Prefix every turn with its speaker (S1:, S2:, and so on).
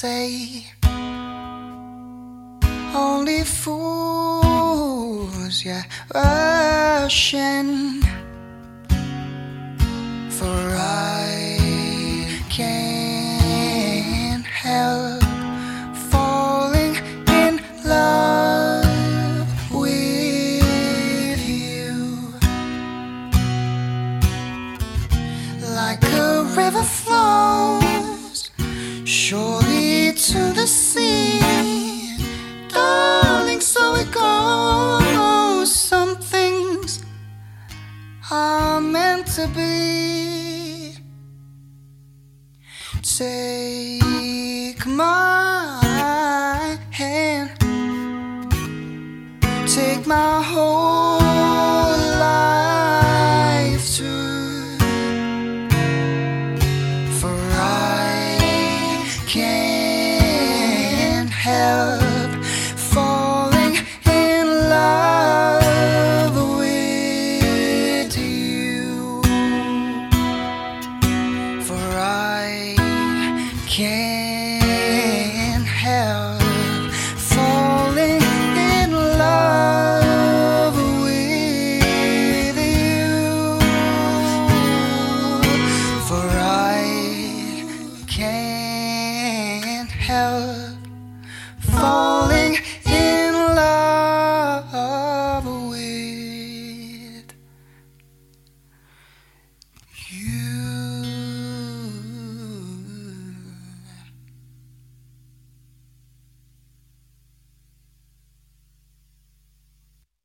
S1: say only fools, yeah, rushing. For I can't help falling in love with you. Like a river I'm meant to be. Take my hand, take my whole life too. For I can't help. can't help falling in love with you, for I can't help.